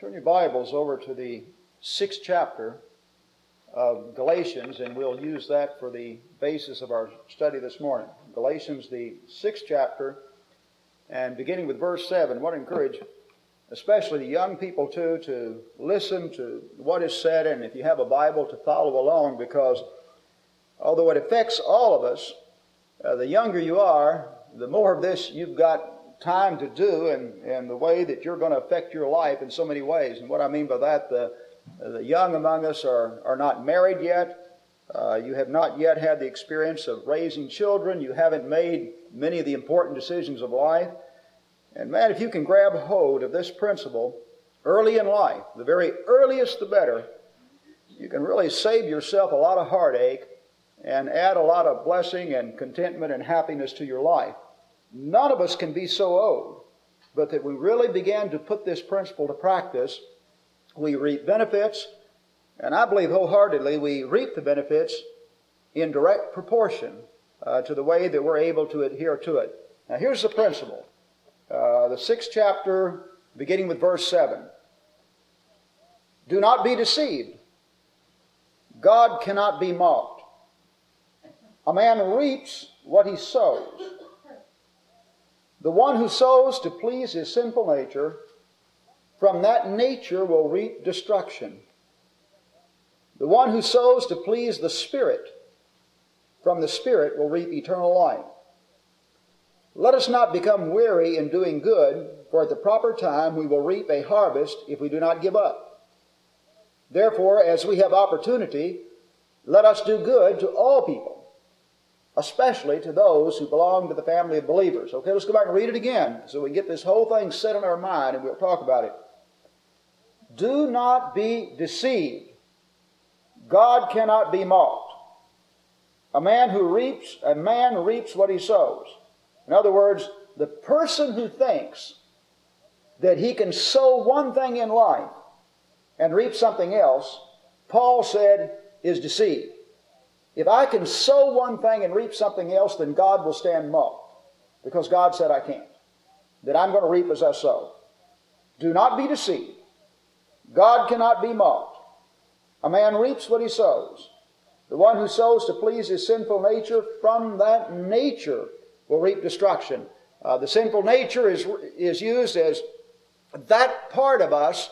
Turn your Bibles over to the sixth chapter of Galatians, and we'll use that for the basis of our study this morning. Galatians, the sixth chapter, and beginning with verse 7. I want to encourage, especially the young people, too, to listen to what is said, and if you have a Bible, to follow along, because although it affects all of us, uh, the younger you are, the more of this you've got time to do and, and the way that you're going to affect your life in so many ways. And what I mean by that, the, the young among us are, are not married yet. Uh, you have not yet had the experience of raising children. You haven't made many of the important decisions of life. And man, if you can grab hold of this principle early in life, the very earliest the better, you can really save yourself a lot of heartache and add a lot of blessing and contentment and happiness to your life. None of us can be so old, but that we really began to put this principle to practice, we reap benefits, and I believe wholeheartedly we reap the benefits in direct proportion uh, to the way that we're able to adhere to it. Now, here's the principle. Uh, the sixth chapter, beginning with verse 7. Do not be deceived. God cannot be mocked. A man reaps what he sows. The one who sows to please his sinful nature, from that nature will reap destruction. The one who sows to please the Spirit, from the Spirit will reap eternal life. Let us not become weary in doing good, for at the proper time we will reap a harvest if we do not give up. Therefore, as we have opportunity, let us do good to all people especially to those who belong to the family of believers. Okay, let's go back and read it again so we get this whole thing set in our mind and we'll talk about it. Do not be deceived. God cannot be mocked. A man who reaps, a man reaps what he sows. In other words, the person who thinks that he can sow one thing in life and reap something else, Paul said, is deceived. If I can sow one thing and reap something else, then God will stand mocked. Because God said I can't. That I'm going to reap as I sow. Do not be deceived. God cannot be mocked. A man reaps what he sows. The one who sows to please his sinful nature, from that nature will reap destruction. Uh, the sinful nature is, is used as that part of us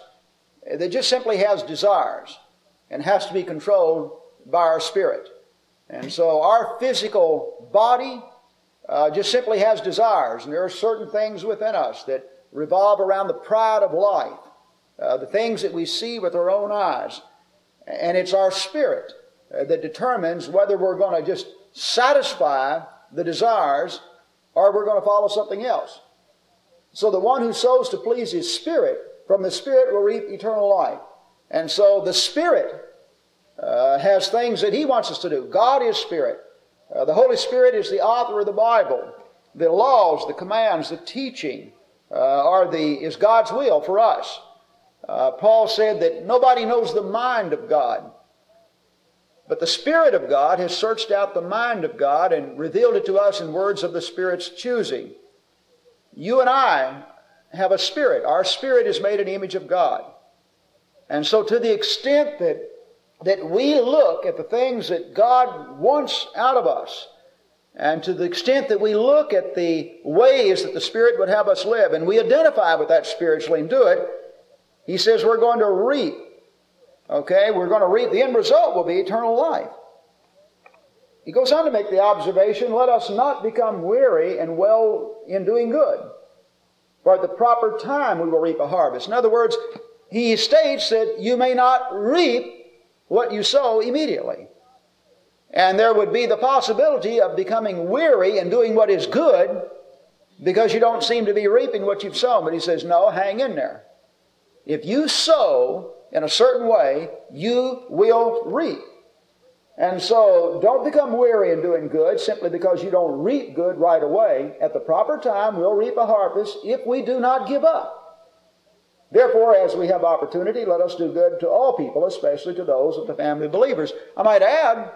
that just simply has desires and has to be controlled by our spirit. And so our physical body uh, just simply has desires, and there are certain things within us that revolve around the pride of life, uh, the things that we see with our own eyes. And it's our spirit uh, that determines whether we're going to just satisfy the desires or we're going to follow something else. So the one who sows to please his spirit, from the spirit will reap eternal life. And so the spirit uh, has things that He wants us to do. God is Spirit. Uh, the Holy Spirit is the author of the Bible. The laws, the commands, the teaching uh, are the, is God's will for us. Uh, Paul said that nobody knows the mind of God. But the Spirit of God has searched out the mind of God and revealed it to us in words of the Spirit's choosing. You and I have a spirit. Our spirit is made the image of God. And so, to the extent that that we look at the things that God wants out of us. And to the extent that we look at the ways that the Spirit would have us live, and we identify with that spiritually and do it, He says we're going to reap. Okay, we're going to reap. The end result will be eternal life. He goes on to make the observation let us not become weary and well in doing good. For at the proper time we will reap a harvest. In other words, he states that you may not reap what you sow immediately. And there would be the possibility of becoming weary and doing what is good because you don't seem to be reaping what you've sown. But he says, no, hang in there. If you sow in a certain way, you will reap. And so don't become weary in doing good simply because you don't reap good right away. At the proper time, we'll reap a harvest if we do not give up. Therefore, as we have opportunity, let us do good to all people, especially to those of the family of believers. I might add,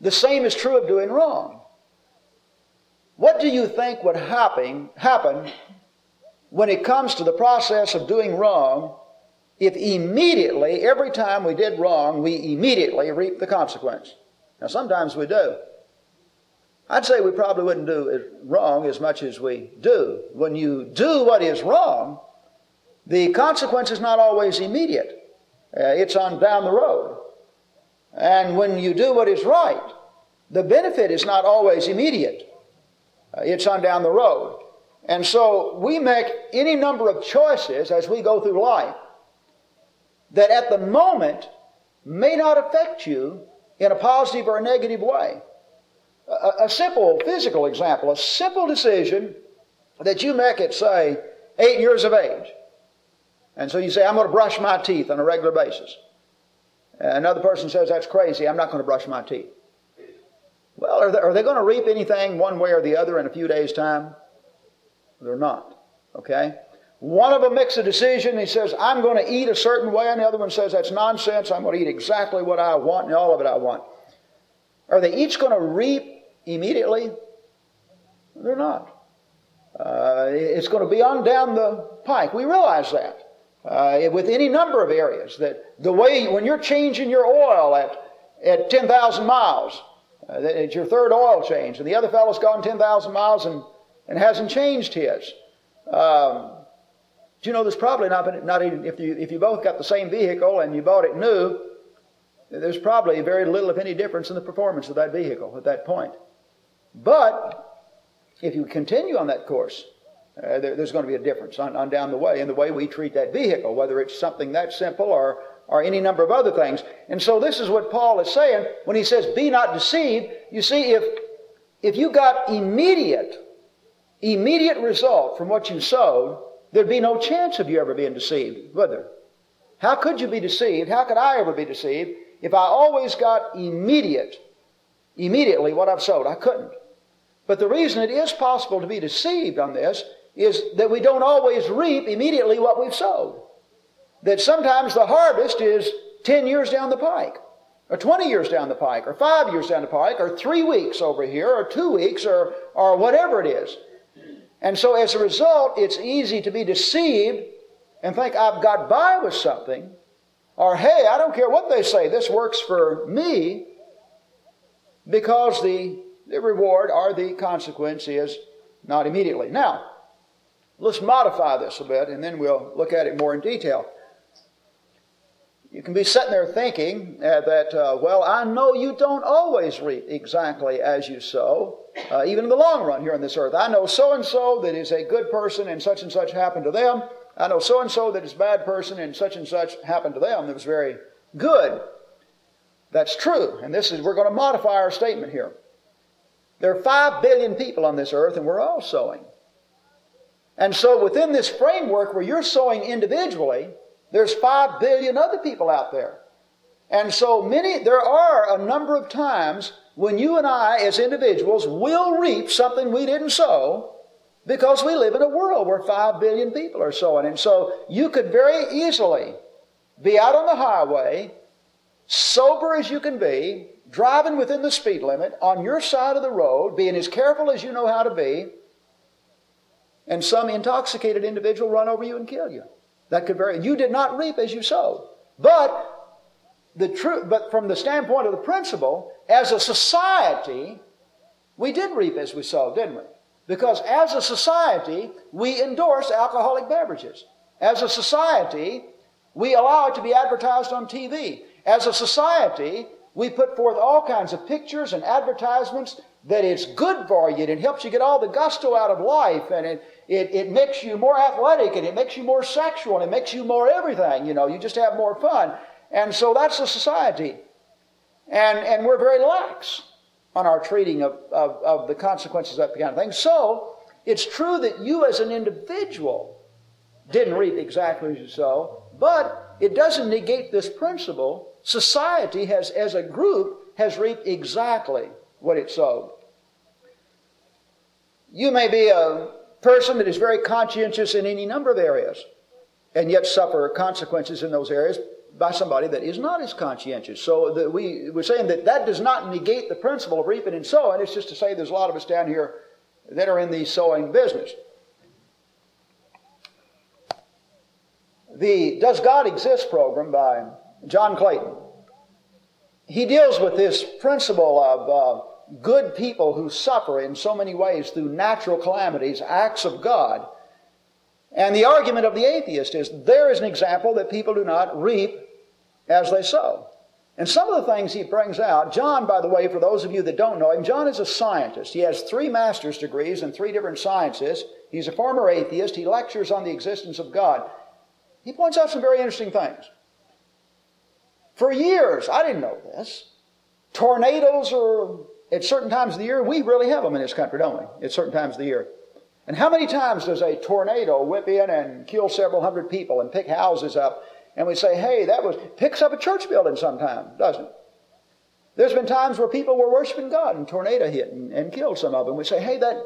the same is true of doing wrong. What do you think would happen, happen when it comes to the process of doing wrong if immediately, every time we did wrong, we immediately reap the consequence. Now, sometimes we do. I'd say we probably wouldn't do wrong as much as we do. When you do what is wrong, the consequence is not always immediate. Uh, it's on down the road. And when you do what is right, the benefit is not always immediate. Uh, it's on down the road. And so we make any number of choices as we go through life that at the moment may not affect you in a positive or a negative way. A, a, simple physical example, a simple decision that you make at, say, eight years of age. And so you say, I'm going to brush my teeth on a regular basis. Another person says, That's crazy, I'm not going to brush my teeth. Well, are they, are they going to reap anything one way or the other in a few days' time? They're not. Okay? One of them makes a decision. He says, I'm going to eat a certain way, and the other one says, That's nonsense. I'm going to eat exactly what I want and all of it I want. Are they each going to reap immediately? They're not. Uh, it's going to be on down the pike. We realize that. Uh, with any number of areas, that the way when you're changing your oil at, at 10,000 miles, uh, it's your third oil change, and the other fellow's gone 10,000 miles and, and hasn't changed his. Um, do you know there's probably not, been, not even, if you, if you both got the same vehicle and you bought it new, there's probably very little, if any, difference in the performance of that vehicle at that point. But if you continue on that course, uh, there, there's going to be a difference on, on down the way in the way we treat that vehicle, whether it's something that simple or, or any number of other things. And so this is what Paul is saying when he says, be not deceived. You see, if, if you got immediate, immediate result from what you sowed, there'd be no chance of you ever being deceived, would there? How could you be deceived? How could I ever be deceived if I always got immediate, immediately what I've sowed? I couldn't. But the reason it is possible to be deceived on this is that we don't always reap immediately what we've sowed. That sometimes the harvest is 10 years down the pike, or 20 years down the pike, or five years down the pike, or three weeks over here, or two weeks, or, or whatever it is. And so as a result, it's easy to be deceived and think I've got by with something, or hey, I don't care what they say, this works for me, because the, the reward or the consequence is not immediately. Now, Let's modify this a bit and then we'll look at it more in detail. You can be sitting there thinking uh, that, uh, well, I know you don't always reap exactly as you sow, uh, even in the long run here on this earth. I know so and so that is a good person and such and such happened to them. I know so and so that is a bad person and such and such happened to them that was very good. That's true. And this is, we're going to modify our statement here. There are five billion people on this earth and we're all sowing. And so within this framework where you're sowing individually, there's five billion other people out there. And so many, there are a number of times when you and I as individuals will reap something we didn't sow because we live in a world where five billion people are sowing. And so you could very easily be out on the highway, sober as you can be, driving within the speed limit on your side of the road, being as careful as you know how to be, and some intoxicated individual run over you and kill you. That could vary. You did not reap as you sowed. But the truth, but from the standpoint of the principle, as a society, we did reap as we sowed, didn't we? Because as a society, we endorse alcoholic beverages. As a society, we allow it to be advertised on TV. As a society, we put forth all kinds of pictures and advertisements that it's good for you and it helps you get all the gusto out of life and it, it, it makes you more athletic and it makes you more sexual and it makes you more everything. You know, you just have more fun. And so that's the society. And, and we're very lax on our treating of, of, of the consequences of that kind of thing. So it's true that you as an individual didn't reap exactly as you sow, but it doesn't negate this principle. Society has, as a group, has reaped exactly what it sowed. You may be a person that is very conscientious in any number of areas and yet suffer consequences in those areas by somebody that is not as conscientious. So the, we, we're saying that that does not negate the principle of reaping and sowing. It's just to say there's a lot of us down here that are in the sowing business. the Does God Exist program by John Clayton. He deals with this principle of uh, good people who suffer in so many ways through natural calamities, acts of God. And the argument of the atheist is there is an example that people do not reap as they sow. And some of the things he brings out, John, by the way, for those of you that don't know him, John is a scientist. He has three master's degrees in three different sciences. He's a former atheist. He lectures on the existence of God. He points out some very interesting things. For years, I didn't know this. Tornadoes are at certain times of the year. We really have them in this country, don't we? At certain times of the year. And how many times does a tornado whip in and kill several hundred people and pick houses up? And we say, hey, that was, picks up a church building sometime, doesn't it? There's been times where people were worshiping God and tornado hit and, and killed some of them. We say, hey, that,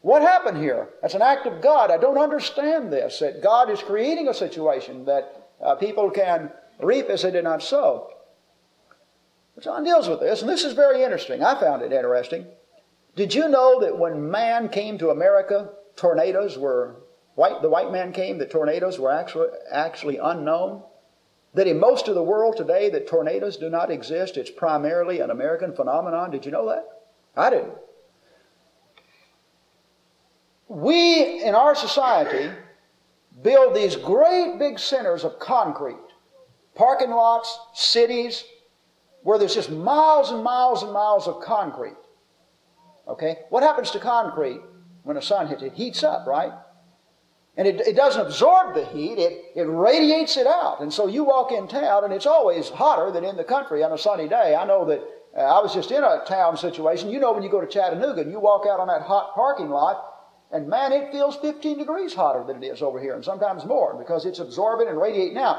what happened here? That's an act of God. I don't understand this. That God is creating a situation that uh, people can reap as they did not sow. John deals with this, and this is very interesting. I found it interesting. Did you know that when man came to America, tornadoes were white? The white man came. that tornadoes were actually actually unknown. That in most of the world today, that tornadoes do not exist. It's primarily an American phenomenon. Did you know that? I didn't. We in our society build these great big centers of concrete parking lots, cities, where there's just miles and miles and miles of concrete. Okay? What happens to concrete when the sun hits it? It heats up, right? And it, it doesn't absorb the heat, it, it radiates it out. And so you walk in town, and it's always hotter than in the country on a sunny day. I know that uh, I was just in a town situation. You know, when you go to Chattanooga and you walk out on that hot parking lot, and man, it feels 15 degrees hotter than it is over here, and sometimes more, because it's absorbing and radiating out.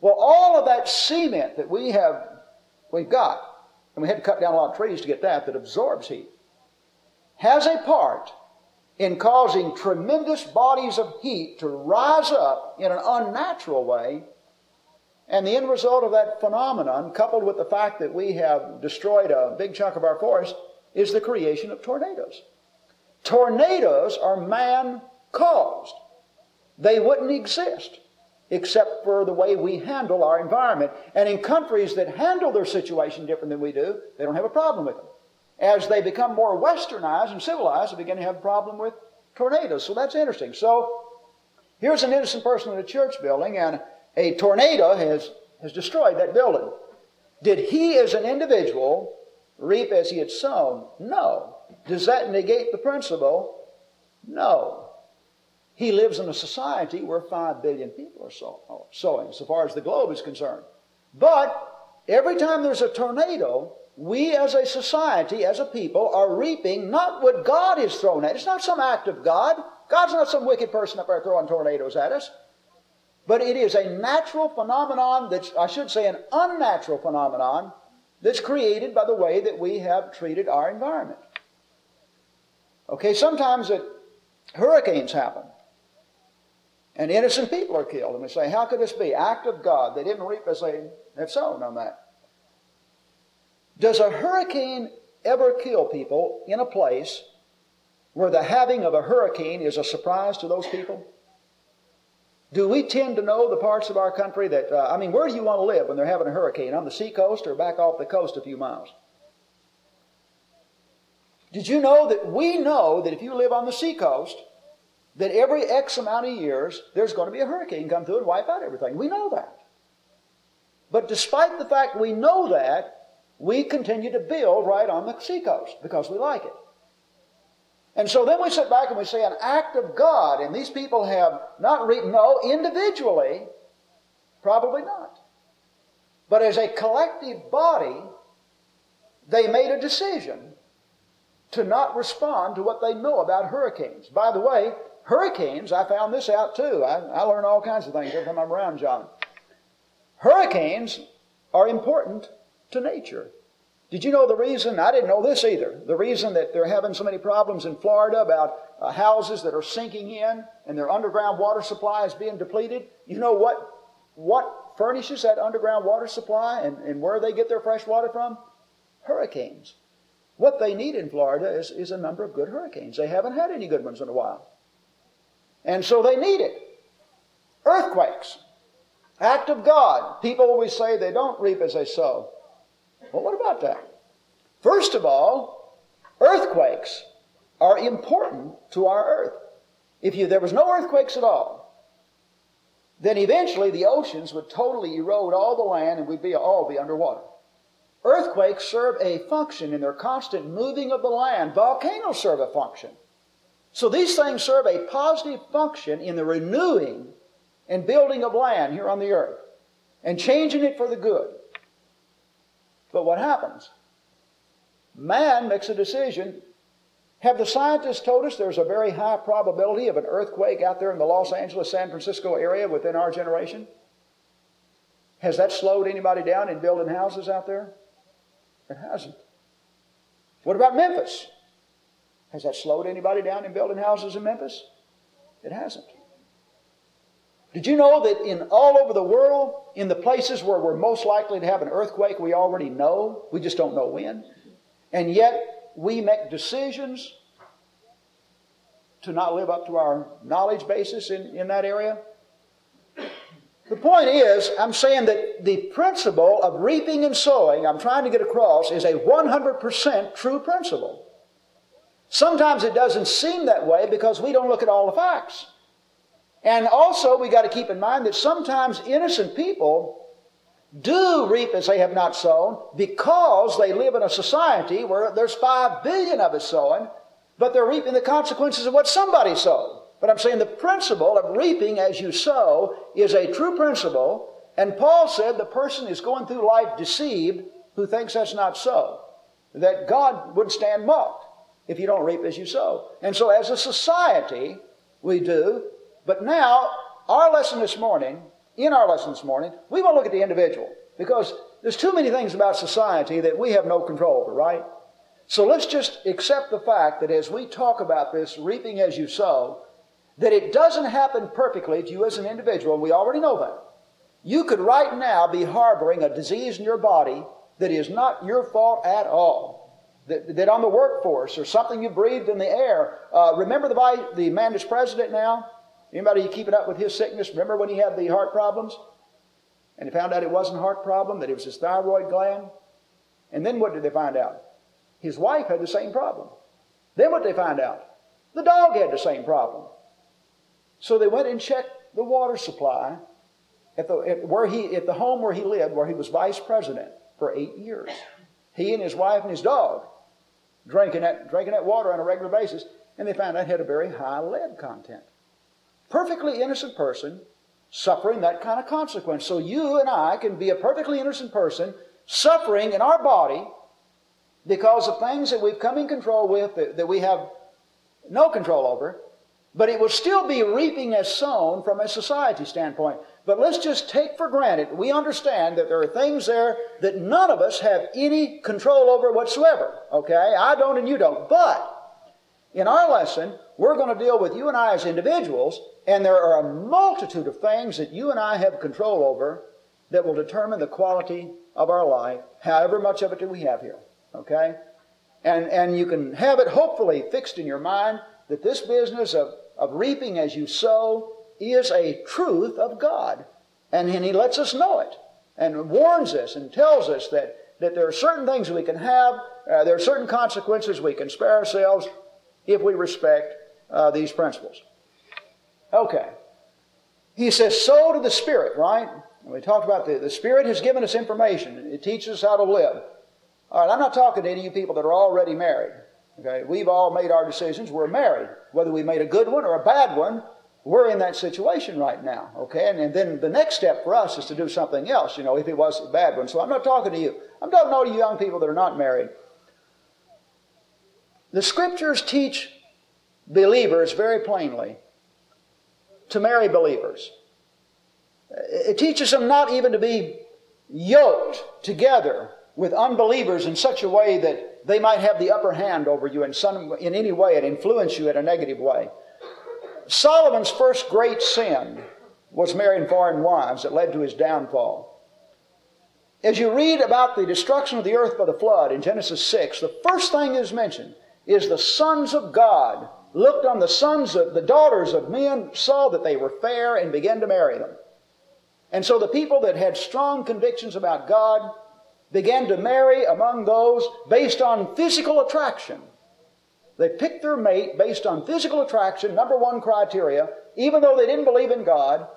Well, all of that cement that we have, we've got, and we had to cut down a lot of trees to get that, that absorbs heat, has a part in causing tremendous bodies of heat to rise up in an unnatural way. And the end result of that phenomenon, coupled with the fact that we have destroyed a big chunk of our forest, is the creation of tornadoes. Tornadoes are man caused. They wouldn't exist except for the way we handle our environment. And in countries that handle their situation different than we do, they don't have a problem with them. As they become more westernized and civilized, they begin to have a problem with tornadoes. So that's interesting. So here's an innocent person in a church building, and a tornado has, has destroyed that building. Did he, as an individual, reap as he had sown? No. Does that negate the principle? No. He lives in a society where 5 billion people are sow- sowing, so far as the globe is concerned. But every time there's a tornado, we as a society, as a people, are reaping not what God is thrown at. It's not some act of God. God's not some wicked person up there throwing tornadoes at us. But it is a natural phenomenon that's, I should say, an unnatural phenomenon that's created by the way that we have treated our environment. Okay, sometimes it, hurricanes happen. And innocent people are killed. And we say, how could this be? Act of God. They didn't reap as they had sown on that. Does a hurricane ever kill people in a place where the having of a hurricane is a surprise to those people? Do we tend to know the parts of our country that, uh, I mean, where do you want to live when they're having a hurricane? On the seacoast or back off the coast a few miles? Did you know that we know that if you live on the seacoast, that every X amount of years there's going to be a hurricane come through and wipe out everything. We know that. But despite the fact we know that, we continue to build right on the seacoast because we like it. And so then we sit back and we say an act of God, and these people have not written, no, individually, probably not. But as a collective body, they made a decision to not respond to what they know about hurricanes. By the way, Hurricanes, I found this out too. I, I learn all kinds of things every time I'm around John. Hurricanes are important to nature. Did you know the reason? I didn't know this either. The reason that they're having so many problems in Florida about uh, houses that are sinking in and their underground water supply is being depleted. You know what, what furnishes that underground water supply and, and where they get their fresh water from? Hurricanes. What they need in Florida is, is a number of good hurricanes. They haven't had any good ones in a while. And so they need it. Earthquakes. Act of God. People always say they don't reap as they sow. Well, what about that? First of all, earthquakes are important to our earth. If you, there was no earthquakes at all, then eventually the oceans would totally erode all the land and we'd be, all be underwater. Earthquakes serve a function in their constant moving of the land. Volcanoes serve a function. So these things serve a positive function in the renewing and building of land here on the earth and changing it for the good. But what happens? Man makes a decision. Have the scientists told us there's a very high probability of an earthquake out there in the Los Angeles, San Francisco area within our generation? Has that slowed anybody down in building houses out there? It hasn't. What about Memphis? Has that slowed anybody down in building houses in Memphis? It hasn't. Did you know that in all over the world, in the places where we're most likely to have an earthquake, we already know, we just don't know when. And yet we make decisions to not live up to our knowledge basis in, in that area? The point is, I'm saying that the principle of reaping and sowing, I'm trying to get across, is a 100% true principle. Sometimes it doesn't seem that way because we don't look at all the facts. And also, we got to keep in mind that sometimes innocent people do reap as they have not sown because they live in a society where there's five billion of us sowing, but they're reaping the consequences of what somebody sowed. But I'm saying the principle of reaping as you sow is a true principle. And Paul said the person is going through life deceived who thinks that's not so. That God would stand mocked if you don't reap as you sow. And so as a society, we do. But now, our lesson this morning, in our lesson this morning, we want to look at the individual. Because there's too many things about society that we have no control over, right? So let's just accept the fact that as we talk about this, reaping as you sow, that it doesn't happen perfectly to you as an individual, we already know that. You could right now be harboring a disease in your body that is not your fault at all. That, that on the workforce or something you breathed in the air. Uh, remember the, the man that's president now? Anybody keeping up with his sickness? Remember when he had the heart problems? And he found out it wasn't a heart problem, that it was his thyroid gland? And then what did they find out? His wife had the same problem. Then what did they find out? The dog had the same problem. So they went and checked the water supply at the, at where he, at the home where he lived, where he was vice president for eight years. He and his wife and his dog drinking that, drinking that water on a regular basis, and they found out it had a very high lead content. Perfectly innocent person suffering that kind of consequence. So you and I can be a perfectly innocent person suffering in our body because of things that we've come in control with that, that we have no control over but it will still be reaping as sown from a society standpoint. But let's just take for granted, we understand that there are things there that none of us have any control over whatsoever. Okay? I don't and you don't. But in our lesson, we're going to deal with you and I as individuals, and there are a multitude of things that you and I have control over that will determine the quality of our life, however much of it do we have here. Okay? And, and you can have it hopefully fixed in your mind that this business of, of reaping as you sow is a truth of God. And, and He lets us know it and warns us and tells us that, that there are certain things we can have, uh, there are certain consequences we can spare ourselves if we respect uh, these principles. Okay. He says, so to the Spirit, right? And we talked about the, the Spirit has given us information. It teaches us how to live. All right, I'm not talking to any of you people that are already married. Okay, we've all made our decisions. We're married. Whether we made a good one or a bad one, we're in that situation right now. Okay, and, and then the next step for us is to do something else, you know, if it was a bad one. So I'm not talking to you. I'm talking to all you young people that are not married. The scriptures teach believers very plainly to marry believers. It teaches them not even to be yoked together with unbelievers in such a way that they might have the upper hand over you in, some, in any way and influence you in a negative way. Solomon's first great sin was marrying foreign wives that led to his downfall. As you read about the destruction of the earth by the flood in Genesis 6, the first thing is mentioned is the sons of God looked on the sons of the daughters of men, saw that they were fair, and began to marry them. And so the people that had strong convictions about God began to marry among those based on physical attraction. They picked their mate based on physical attraction, number one criteria, even though they didn't believe in God.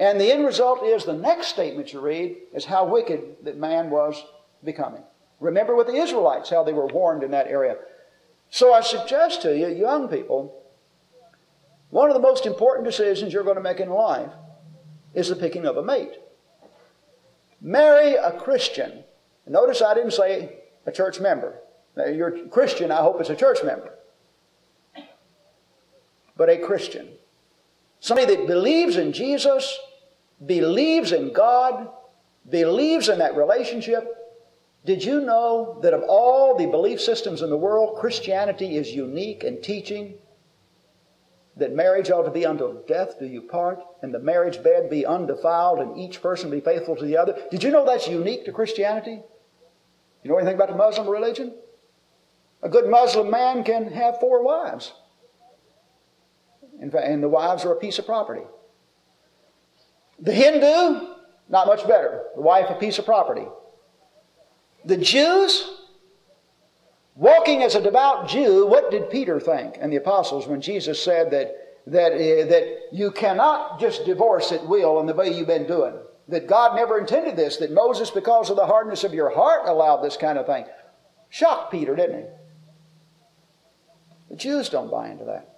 And the end result is the next statement you read is how wicked that man was becoming. Remember with the Israelites, how they were warned in that area. So I suggest to you, young people, one of the most important decisions you're going to make in life is the picking of a mate. Marry a Christian. Notice I didn't say a church member. Now, you're a Christian, I hope it's a church member. But a Christian. Somebody that believes in Jesus, believes in God, believes in that relationship. Did you know that of all the belief systems in the world, Christianity is unique in teaching that marriage ought to be until death do you part, and the marriage bed be undefiled, and each person be faithful to the other. Did you know that's unique to Christianity? You know anything about the Muslim religion? A good Muslim man can have four wives. And the wives are a piece of property. The Hindu, not much better. The wife, a piece of property. The Jews, walking as a devout Jew, what did Peter think and the apostles when Jesus said that, that, uh, that you cannot just divorce at will in the way you've been doing? That God never intended this, that Moses, because of the hardness of your heart, allowed this kind of thing. Shocked Peter, didn't he? The Jews don't buy into that.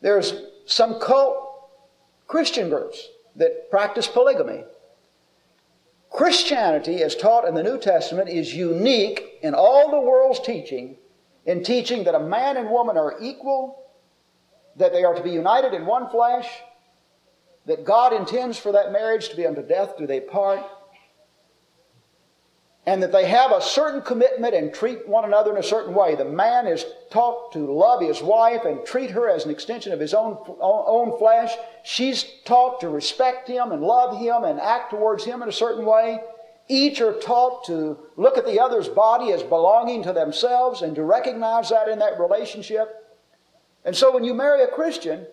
There's some cult Christian groups that practice polygamy. Christianity, as taught in the New Testament, is unique in all the world's teaching in teaching that a man and woman are equal, that they are to be united in one flesh, that God intends for that marriage to be unto death do they part, and that they have a certain commitment and treat one another in a certain way. The man is taught to love his wife and treat her as an extension of his own, own flesh. She's taught to respect him and love him and act towards him in a certain way. Each are taught to look at the other's body as belonging to themselves and to recognize that in that relationship. And so when you marry a Christian,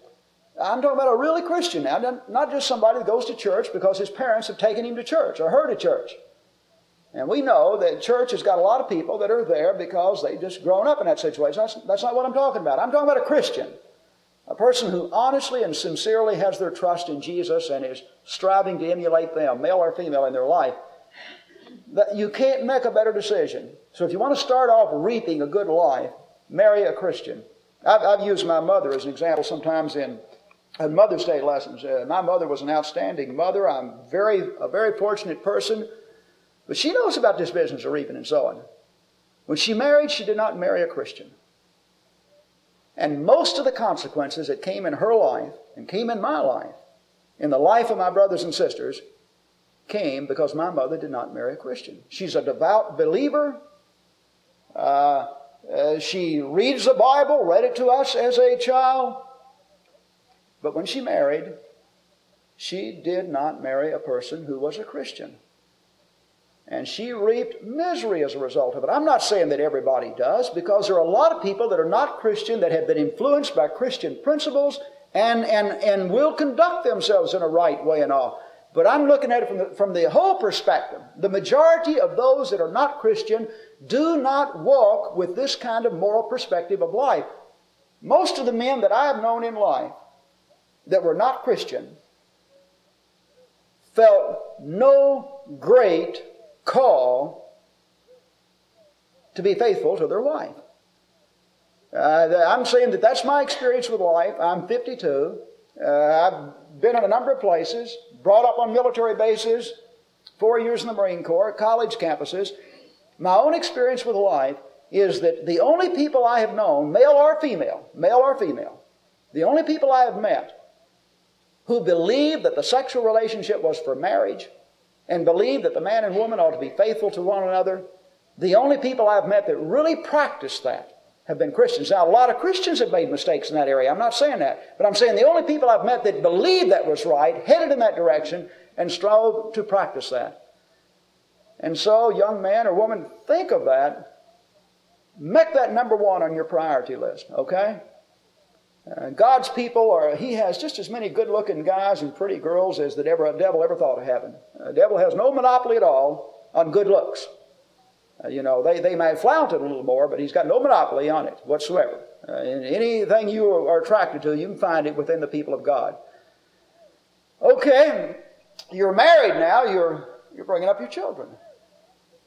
I'm talking about a really Christian now, not just somebody that goes to church because his parents have taken him to church or her to church. And we know that church has got a lot of people that are there because they've just grown up in that situation. That's, that's not what I'm talking about. I'm talking about a Christian. A person who honestly and sincerely has their trust in Jesus and is striving to emulate them, male or female, in their life. That you can't make a better decision. So if you want to start off reaping a good life, marry a Christian. I've, I've used my mother as an example sometimes in, in Mother's Day lessons. Uh, my mother was an outstanding mother. I'm very a very fortunate person but she knows about this business of reaping and sowing. When she married, she did not marry a Christian. And most of the consequences that came in her life and came in my life, in the life of my brothers and sisters, came because my mother did not marry a Christian. She's a devout believer. Uh, uh, she reads the Bible, read it to us as a child. But when she married, she did not marry a person who was a Christian. And she reaped misery as a result of it. I'm not saying that everybody does, because there are a lot of people that are not Christian that have been influenced by Christian principles and, and, and will conduct themselves in a right way and all. But I'm looking at it from the, from the whole perspective. The majority of those that are not Christian do not walk with this kind of moral perspective of life. Most of the men that I have known in life that were not Christian felt no great call to be faithful to their wife. Uh, I'm saying that that's my experience with life. I'm 52. Uh, I've been in a number of places, brought up on military bases, four years in the Marine Corps, college campuses. My own experience with life is that the only people I have known, male or female, male or female, the only people I have met who believed that the sexual relationship was for marriage and believe that the man and woman ought to be faithful to one another, the only people I've met that really practice that have been Christians. Now, a lot of Christians have made mistakes in that area. I'm not saying that. But I'm saying the only people I've met that believed that was right, headed in that direction, and strove to practice that. And so, young man or woman, think of that make that number one on your priority list, okay? Uh, God's people are, he has just as many good looking guys and pretty girls as the devil, ever thought of having. The devil has no monopoly at all on good looks. Uh, you know, they, they may flaunt it a little more, but he's got no monopoly on it whatsoever. Uh, anything you are attracted to, you can find it within the people of God. Okay, you're married now, you're, you're bringing up your children.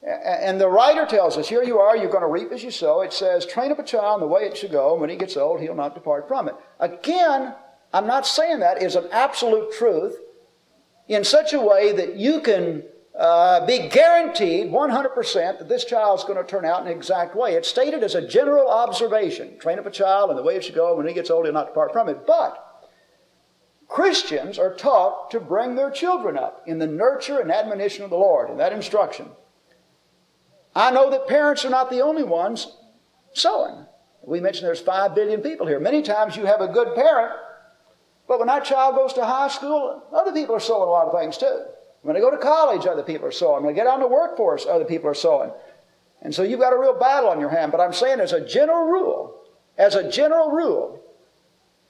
And the writer tells us, here you are, you're going to reap as you sow. It says, train up a child in the way it should go, and when he gets old, he'll not depart from it. Again, I'm not saying that is an absolute truth in such a way that you can uh, be guaranteed 100% that this child is going to turn out in an exact way. It's stated as a general observation. Train up a child in the way it should go, and when he gets old, he'll not depart from it. But Christians are taught to bring their children up in the nurture and admonition of the Lord, in that instruction. I know that parents are not the only ones sowing. We mentioned there's 5 billion people here. Many times you have a good parent, but when that child goes to high school, other people are sowing a lot of things too. When they go to college, other people are sowing. When they get out in the workforce, other people are sowing. And so you've got a real battle on your hand. But I'm saying, as a general rule, as a general rule,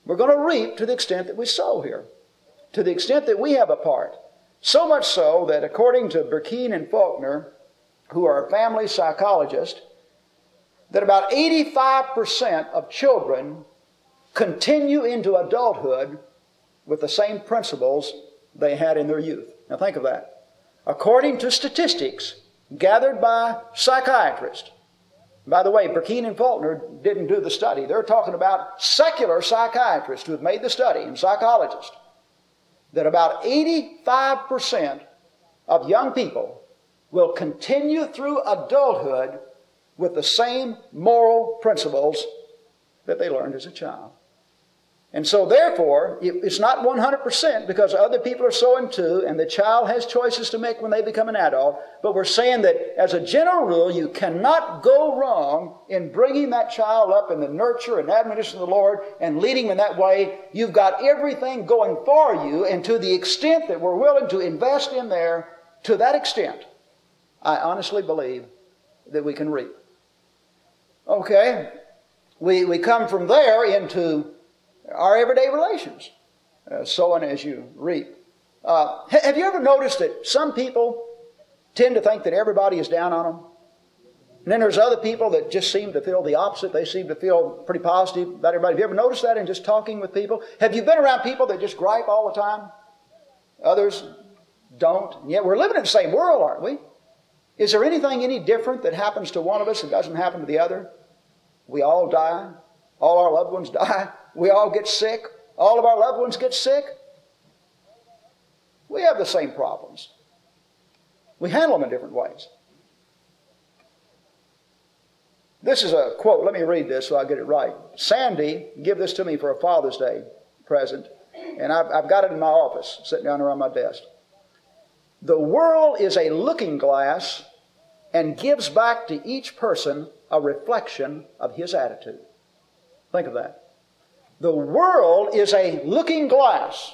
we're going to reap to the extent that we sow here, to the extent that we have a part. So much so that, according to Burkeen and Faulkner, who are a family psychologists, that about 85% of children continue into adulthood with the same principles they had in their youth. Now think of that. According to statistics gathered by psychiatrists, by the way, Burkeen and Faulkner didn't do the study. They're talking about secular psychiatrists who have made the study and psychologists that about 85% of young people will continue through adulthood with the same moral principles that they learned as a child. And so, therefore, it's not 100% because other people are sowing too, and the child has choices to make when they become an adult. But we're saying that as a general rule, you cannot go wrong in bringing that child up in the nurture and admonition of the Lord and leading them in that way. You've got everything going for you, and to the extent that we're willing to invest in there, to that extent, I honestly believe that we can reap. Okay, we, we come from there into our everyday relations, uh, sowing as you reap. Uh, have you ever noticed that some people tend to think that everybody is down on them? And then there's other people that just seem to feel the opposite. They seem to feel pretty positive about everybody. Have you ever noticed that in just talking with people? Have you been around people that just gripe all the time? Others don't. And yet we're living in the same world, aren't we? Is there anything any different that happens to one of us that doesn't happen to the other? We all die. All our loved ones die. We all get sick. All of our loved ones get sick. We have the same problems. We handle them in different ways. This is a quote. Let me read this so I get it right. Sandy give this to me for a Father's Day present, and I've, I've got it in my office, sitting down around my desk. The world is a looking glass and gives back to each person a reflection of his attitude. Think of that. The world is a looking glass,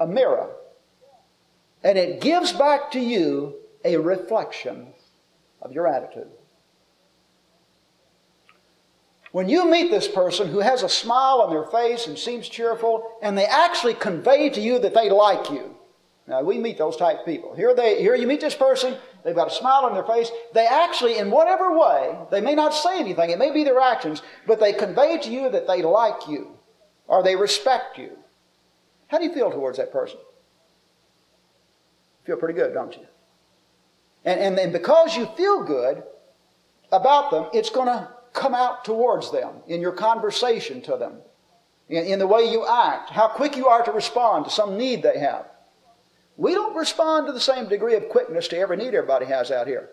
a mirror, and it gives back to you a reflection of your attitude. When you meet this person who has a smile on their face and seems cheerful, and they actually convey to you that they like you. Now, we meet those type of people. Here, they, here you meet this person, they've got a smile on their face. They actually, in whatever way, they may not say anything, it may be their actions, but they convey to you that they like you or they respect you. How do you feel towards that person? You Feel pretty good, don't you? And, and then because you feel good about them, it's going to come out towards them in your conversation to them, in, in the way you act, how quick you are to respond to some need they have. We don't respond to the same degree of quickness to every need everybody has out here.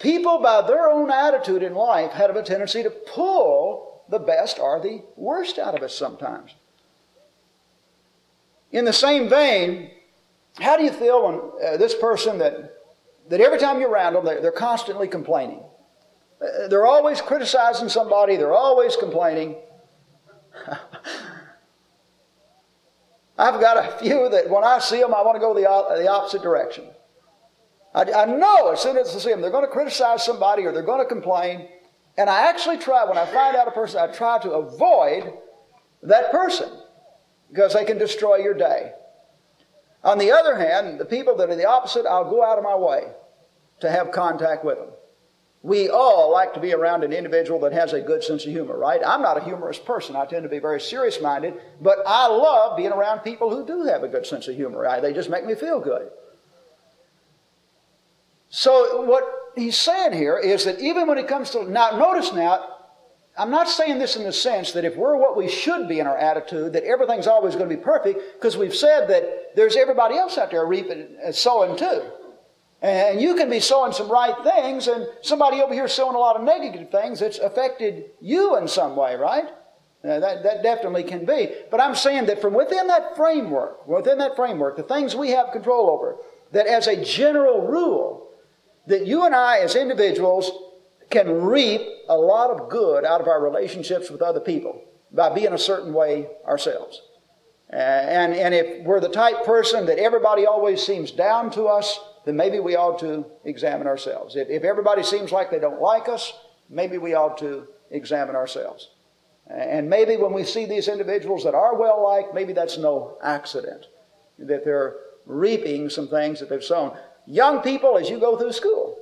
People, by their own attitude in life, have a tendency to pull the best or the worst out of us sometimes. In the same vein, how do you feel when uh, this person that, that every time you're around them, they're, they're constantly complaining? Uh, they're always criticizing somebody, they're always complaining. I've got a few that when I see them, I want to go the, the opposite direction. I, I know as soon as I see them, they're going to criticize somebody or they're going to complain. And I actually try, when I find out a person, I try to avoid that person because they can destroy your day. On the other hand, the people that are the opposite, I'll go out of my way to have contact with them. We all like to be around an individual that has a good sense of humor, right? I'm not a humorous person. I tend to be very serious minded, but I love being around people who do have a good sense of humor. Right? They just make me feel good. So, what he's saying here is that even when it comes to, now notice now, I'm not saying this in the sense that if we're what we should be in our attitude, that everything's always going to be perfect, because we've said that there's everybody else out there reaping, uh, sowing too. And you can be sowing some right things, and somebody over here sowing a lot of negative things that's affected you in some way, right? Uh, that, that definitely can be. But I'm saying that from within that framework, within that framework, the things we have control over, that as a general rule, that you and I as individuals can reap a lot of good out of our relationships with other people by being a certain way ourselves. Uh, and, and if we're the type person that everybody always seems down to us, then maybe we ought to examine ourselves. If, if everybody seems like they don't like us, maybe we ought to examine ourselves. And maybe when we see these individuals that are well liked, maybe that's no accident, that they're reaping some things that they've sown. Young people, as you go through school,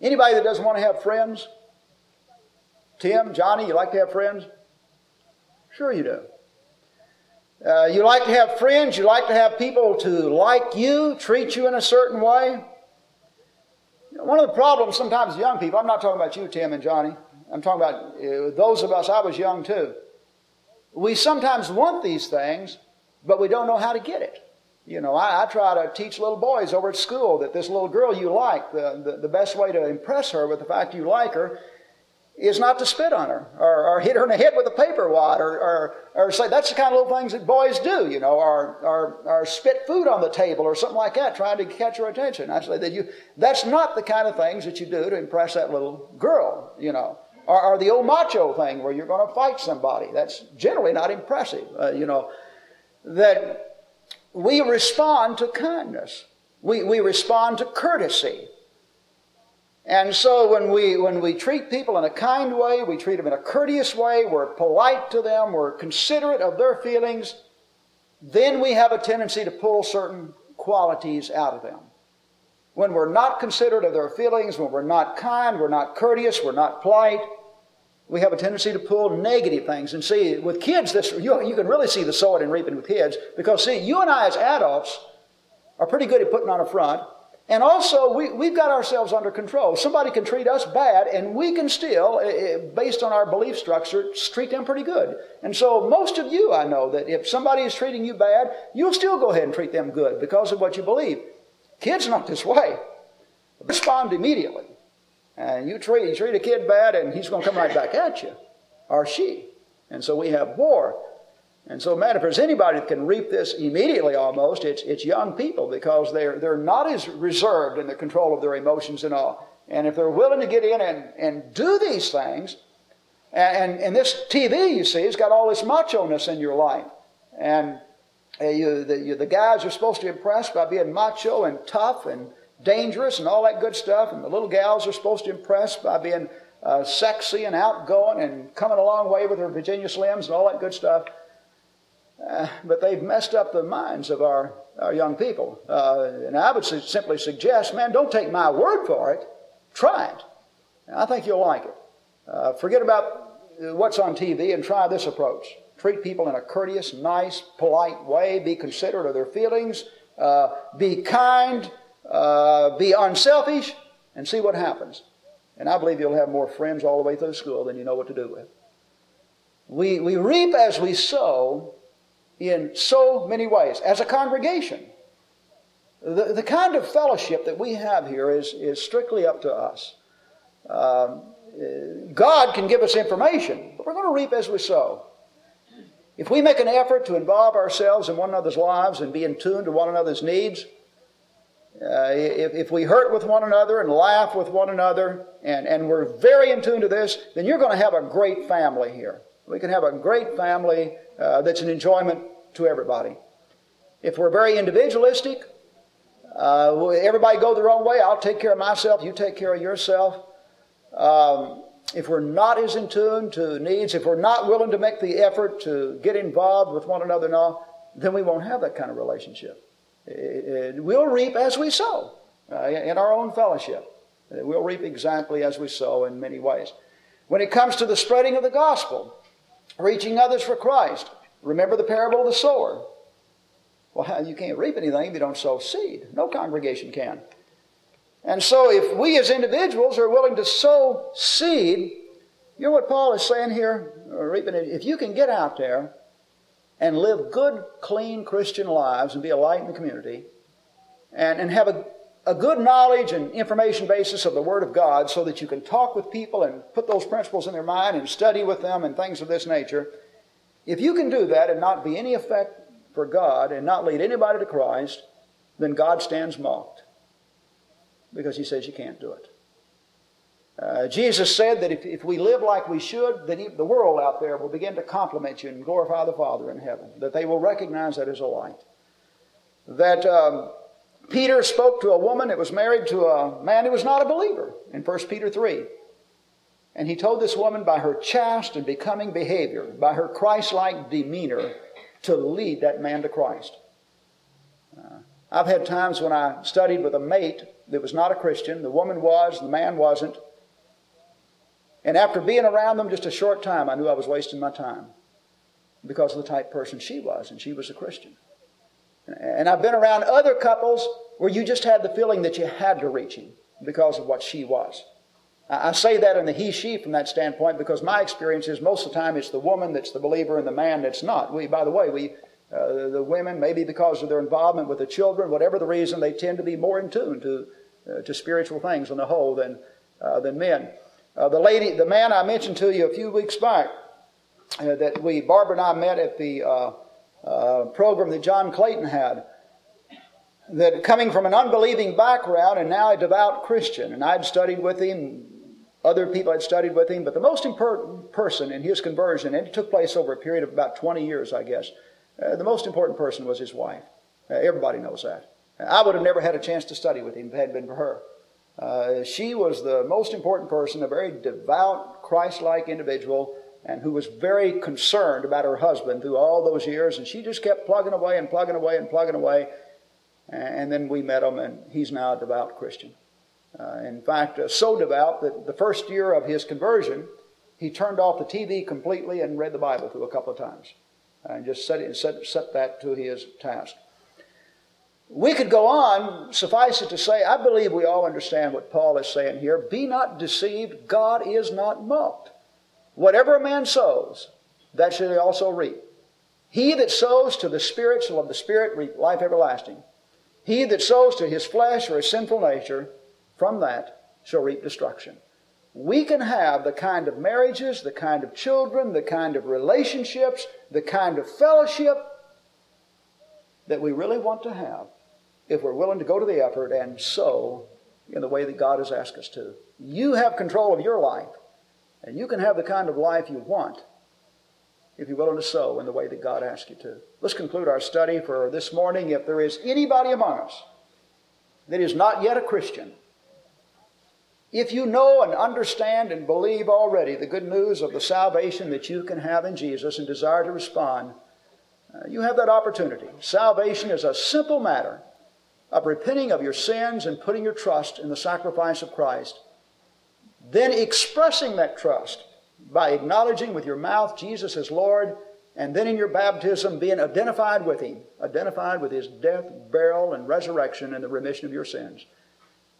anybody that doesn't want to have friends? Tim, Johnny, you like to have friends? Sure, you do. Uh, you like to have friends, you like to have people to like you, treat you in a certain way. One of the problems sometimes young people, I'm not talking about you, Tim and Johnny, I'm talking about uh, those of us, I was young too. We sometimes want these things, but we don't know how to get it. You know, I, I, try to teach little boys over at school that this little girl you like, the, the, the best way to impress her with the fact you like her is not to spit on her or, or hit her in the head with a paper wad or, or, or, say that's the kind of little things that boys do, you know, or, or, or spit food on the table or something like that, trying to catch her attention. I say that you that's not the kind of things that you do to impress that little girl, you know. Or, or the old macho thing where you're going to fight somebody. That's generally not impressive, uh, you know. That we respond to kindness. We, we respond to courtesy. And so when we, when we treat people in a kind way, we treat them in a courteous way, we're polite to them, we're considerate of their feelings, then we have a tendency to pull certain qualities out of them. When we're not considerate of their feelings, when we're not kind, we're not courteous, we're not polite, we have a tendency to pull negative things. And see, with kids, this, you, you can really see the sowing and reaping with kids because, see, you and I as adults are pretty good at putting on a front and also, we, we've got ourselves under control. Somebody can treat us bad, and we can still, eh, eh, based on our belief structure, treat them pretty good. And so, most of you, I know that if somebody is treating you bad, you'll still go ahead and treat them good because of what you believe. Kids not this way. Respond immediately. And you treat, you treat a kid bad, and he's going to come right back at you, or she. And so we have war. And so, man, if there's anybody that can reap this immediately almost, it's, it's young people because they're, they're not as reserved in the control of their emotions and all. And if they're willing to get in and, and do these things, and, and, this TV, you see, has got all this macho ness in your life. And uh, you, the, you, the guys are supposed to impress by being macho and tough and dangerous and all that good stuff. And the little gals are supposed to impress by being uh, sexy and outgoing and coming a long way with their Virginia Slims and all that good stuff. Uh, but they've messed up the minds of our, our young people. Uh, and I would su- simply suggest, man, don't take my word for it. Try it. I think you'll like it. Uh, forget about what's on TV and try this approach. Treat people in a courteous, nice, polite way. Be considerate of their feelings. Uh, be kind. Uh, be unselfish. And see what happens. And I believe you'll have more friends all the way through school than you know what to do with. We, we reap as we sow, in so many ways as a congregation. The, the kind of fellowship that we have here is, is strictly up to us. Um, God can give us information, but we're going to reap as we sow. If we make an effort to involve ourselves in one another's lives and be in tune to one another's needs, uh, if, if we hurt with one another and laugh with one another, and, and we're very in tune to this, then you're going to have a great family here. We can have a great family uh, that's an enjoyment to everybody. If we're very individualistic, uh, everybody go their own way. I'll take care of myself. You take care of yourself. Uh, um, if we're not as in tune to needs, if we're not willing to make the effort to get involved with one another now, then we won't have that kind of relationship. It, it, we'll reap as we sow uh, in our own fellowship. We'll reap exactly as we sow in many ways. When it comes to the spreading of the gospel, reaching others for Christ, remember the parable of the sower. Well, you can't reap anything if you don't sow seed. No congregation can. And so, if we as individuals are willing to sow seed, you know what Paul is saying here? Reaping if you can get out there and live good, clean Christian lives and be a light in the community and, and have a, a good knowledge and information basis of the Word of God so that you can talk with people and put those principles in their mind and study with them and things of this nature, if you can do that and not be any effect for God and not lead anybody to Christ, then God stands mocked because he says you can't do it. Uh, Jesus said that if, if we live like we should, then the world out there will begin to compliment you and glorify the Father in heaven, that they will recognize that as a light. That um, Peter spoke to a woman that was married to a man who was not a believer in 1 Peter 3. And he told this woman by her chaste and becoming behavior, by her Christ like demeanor, to lead that man to Christ. Uh, I've had times when I studied with a mate that was not a Christian. The woman was, the man wasn't. And after being around them just a short time, I knew I was wasting my time because of the type person she was, and she was a Christian. And I've been around other couples where you just had the feeling that you had to reach him because of what she was. I say that in the he she from that standpoint because my experience is most of the time it's the woman that's the believer and the man that's not. We, by the way, we, uh, the women, maybe because of their involvement with the children, whatever the reason, they tend to be more in tune to uh, to spiritual things on the whole than, uh, than men. Uh, the lady, the man I mentioned to you a few weeks back, uh, that we, Barbara and I met at the uh, program that John Clayton had, that coming from an unbelieving background and now a devout Christian, and I'd studied with him, other people had studied with him, but the most important person in his conversion, and it took place over a period of about 20 years, I guess, the most important person was his wife. everybody knows that. I would have never had a chance to study with him if it hadn't been for her. Uh, she was the most important person, a very devout, Christ like individual, and who was very concerned about her husband through all those years. And she just kept plugging away and plugging away and plugging away. And then we met him, and he's now a devout Christian. Uh, in fact, uh, so devout that the first year of his conversion, he turned off the TV completely and read the Bible through a couple of times. And just set, it, set, set that to his task. We could go on, suffice it to say, I believe we all understand what Paul is saying here. Be not deceived, God is not mocked. Whatever a man sows, that shall he also reap. He that sows to the Spirit shall of the Spirit reap life everlasting. He that sows to his flesh or his sinful nature, from that shall reap destruction. We can have the kind of marriages, the kind of children, the kind of relationships, the kind of fellowship that we really want to have if we're willing to go to the effort and sow in the way that God has asked us to. You have control of your life, and you can have the kind of life you want if you're willing to sow in the way that God asks you to. Let's conclude our study for this morning. If there is anybody among us that is not yet a Christian, if you know and understand and believe already the good news of the salvation that you can have in Jesus and desire to respond, uh, you have that opportunity. Salvation is a simple matter of repenting of your sins and putting your trust in the sacrifice of Christ, then expressing that trust by acknowledging with your mouth Jesus as Lord, and then in your baptism being identified with Him, identified with His death, burial, and resurrection and the remission of your sins.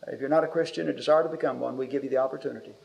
If you're not a Christian and desire to become one, we give you the opportunity.